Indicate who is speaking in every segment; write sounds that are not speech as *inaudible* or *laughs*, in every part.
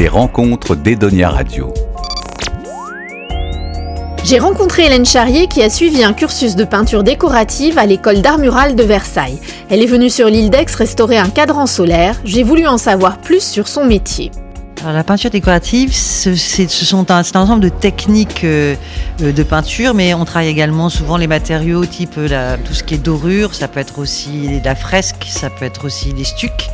Speaker 1: Les rencontres d'Edonia Radio.
Speaker 2: J'ai rencontré Hélène Charrier qui a suivi un cursus de peinture décorative à l'école d'art mural de Versailles. Elle est venue sur l'île d'Aix restaurer un cadran solaire. J'ai voulu en savoir plus sur son métier.
Speaker 3: Alors, la peinture décorative, ce, ce sont un, un, ensemble de techniques euh, euh, de peinture, mais on travaille également souvent les matériaux type euh, la, tout ce qui est dorure, ça peut être aussi la fresque, ça peut être aussi les stucs.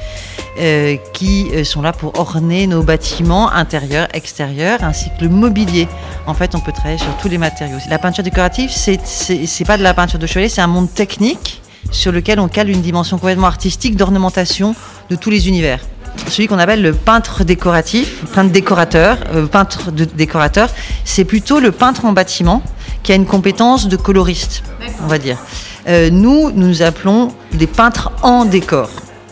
Speaker 3: Euh, qui sont là pour orner nos bâtiments intérieurs, extérieurs, ainsi que le mobilier. En fait, on peut travailler sur tous les matériaux. La peinture décorative, c'est pas de la peinture de chevalet, c'est un monde technique sur lequel on cale une dimension complètement artistique d'ornementation de tous les univers celui qu'on appelle le peintre décoratif, peintre décorateur, euh, peintre décorateur, c'est plutôt le peintre en bâtiment qui a une compétence de coloriste, on va dire. Euh, nous nous appelons des peintres en décor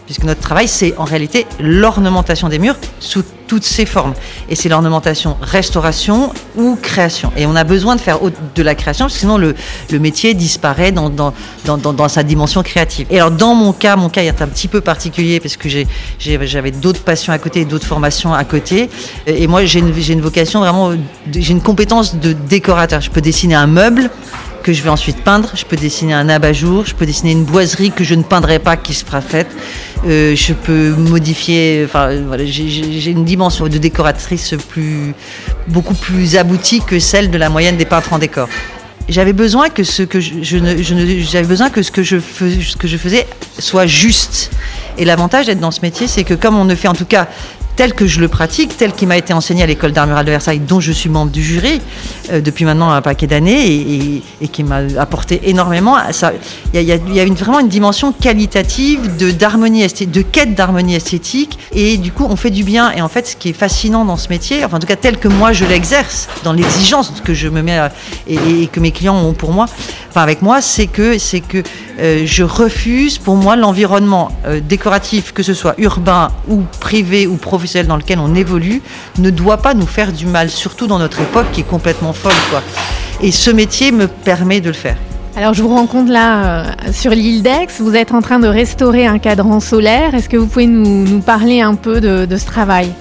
Speaker 3: puisque notre travail, c'est en réalité l'ornementation des murs sous toutes ses formes. Et c'est l'ornementation restauration ou création. Et on a besoin de faire de la création, sinon le, métier disparaît dans, sa dimension créative. Et alors dans mon cas, mon cas est un petit peu particulier, parce que j'avais d'autres passions à côté, d'autres formations à côté. Et moi, j'ai une vocation vraiment, j'ai une compétence de décorateur. Je peux dessiner un meuble, que je vais ensuite peindre. Je peux dessiner un abat-jour, je peux dessiner une boiserie que je ne peindrai pas qui se fera faite. Euh, je peux modifier. Enfin, voilà, j'ai une dimension de décoratrice plus, beaucoup plus aboutie que celle de la moyenne des peintres en décor. J'avais besoin que ce que j'avais besoin que ce que je fais, ce que je faisais soit juste. Et l'avantage d'être dans ce métier, c'est que comme on ne fait en tout cas tel que je le pratique, tel qu'il m'a été enseigné à l'école d'art mural de Versailles, dont je suis membre du jury euh, depuis maintenant un paquet d'années et, et, et, qui m'a apporté énormément. Il y a, y a une, vraiment une dimension qualitative de d'harmonie de quête d'harmonie esthétique et du coup on fait du bien. Et en fait, ce qui est fascinant dans ce métier, enfin en tout cas tel que moi je l'exerce, dans l'exigence que je me mets à, et, et, que mes clients ont pour moi, enfin avec moi, c'est que c'est que euh, je refuse pour moi l'environnement euh, décoratif, que ce soit urbain ou privé ou professionnel dans lequel on évolue ne doit pas nous faire du mal, surtout dans notre époque qui est complètement folle. Quoi. Et ce métier me permet de le faire.
Speaker 2: Alors je vous rencontre là euh, sur l'île d'Aix, vous êtes en train de restaurer un cadran solaire. Est-ce que vous pouvez nous, parler un peu de ce travail?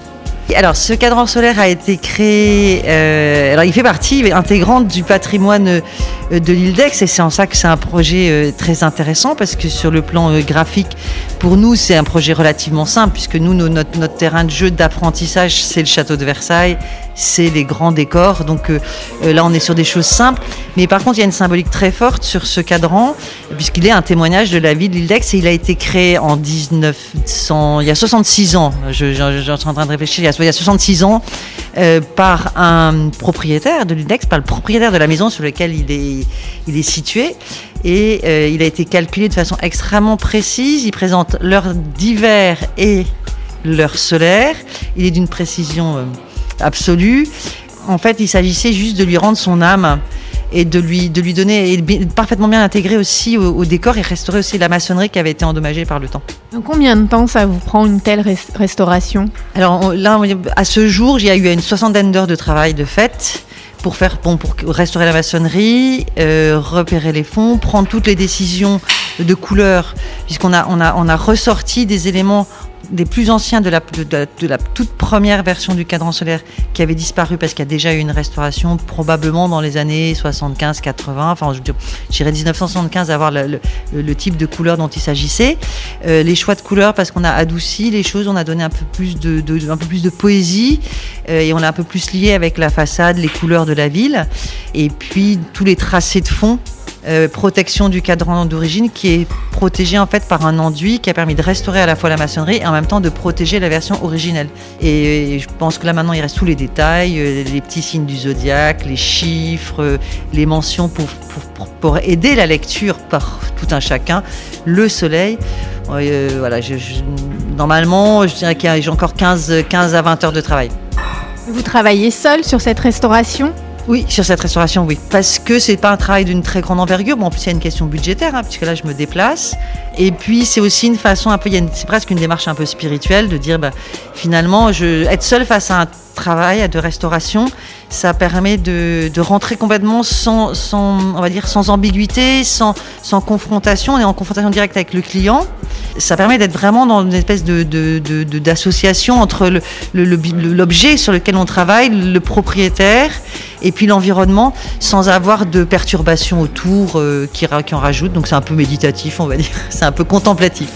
Speaker 3: Alors, ce cadran solaire a été créé. Euh, alors, il fait partie intégrante du patrimoine euh, de l'île d'Aix, et c'est en ça que c'est un projet euh, très intéressant parce que sur le plan graphique, pour nous, c'est un projet relativement simple puisque nous, notre terrain de jeu d'apprentissage, c'est le château de Versailles, c'est les grands décors. Donc euh, là, on est sur des choses simples. Mais par contre, il y a une symbolique très forte sur ce cadran, puisqu'il est un témoignage de la vie de l'île et il a été créé en 1900, il y a 66 ans. Je, suis en train de réfléchir, il y a, 66 ans, euh, par un propriétaire de l'île par le propriétaire de la maison sur laquelle il est, il est situé. Et euh, il a été calculé de façon extrêmement précise. Il présente l'heure d'hiver et l'heure solaire. Il est d'une précision euh, absolue. En fait, il s'agissait juste de lui rendre son âme et de lui, de lui donner, et parfaitement bien intégré aussi au, au, décor et restaurer aussi la maçonnerie qui avait été endommagée par le temps.
Speaker 2: Donc combien de temps ça vous prend une telle restauration?
Speaker 3: Alors là, à ce jour, il y a eu une soixantaine d'heures de travail de fait pour faire bon, pour restaurer la maçonnerie, euh, repérer les fonds, prendre toutes les décisions de couleur, puisqu'on a on a on a ressorti des éléments des plus anciens de la, toute première version du cadran solaire qui avait disparu parce qu'il y a déjà eu une restauration probablement dans les années 75-80, enfin je dirais 1975 avoir le, le, type de couleur dont il s'agissait. Euh, les choix de couleurs parce qu'on a adouci les choses, on a donné un peu plus de, de un peu plus de poésie euh, et on a un peu plus lié avec la façade, les couleurs de la ville et puis tous les tracés de fond euh, protection du cadran d'origine qui est protégé en fait par un enduit qui a permis de restaurer à la fois la maçonnerie et en même temps de protéger la version originelle. Et, je pense que là maintenant il reste tous les détails, euh, les petits signes du zodiaque, les chiffres, euh, les mentions pour, pour, pour, aider la lecture par tout un chacun, le soleil. Voilà, je, normalement je dirais qu'il y encore 15, 15 à 20 heures de travail.
Speaker 2: Vous travaillez seul sur cette restauration?
Speaker 3: Oui, sur cette restauration, oui. Parce que c'est pas un travail d'une très grande envergure. Bon, en plus, il y a une question budgétaire, hein, puisque là, je me déplace. Et puis, c'est aussi une façon un peu, c'est presque une démarche un peu spirituelle de dire, bah, finalement, être seul face à un travail de restauration, ça permet de, rentrer complètement sans, on va dire, sans ambiguïté, sans, confrontation. On est en confrontation directe avec le client. Ça permet d'être vraiment dans une espèce d'association entre l'objet sur lequel on travaille, le propriétaire et puis l'environnement, sans avoir de perturbations autour euh, qui, qui en rajoutent. Donc c'est un peu méditatif, on va dire. *laughs* C'est un peu contemplatif.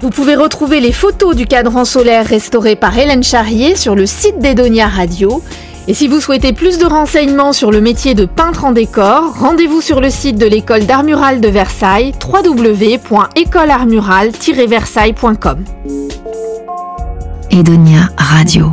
Speaker 2: Vous pouvez retrouver les photos du cadran solaire restauré par Hélène Charrier sur le site d'Edonia Radio. Et si vous souhaitez plus de renseignements sur le métier de peintre en décor, rendez-vous sur le site de l'école d'art mural de Versailles www.écoleartmural-versailles.com.
Speaker 4: Edonia Radio.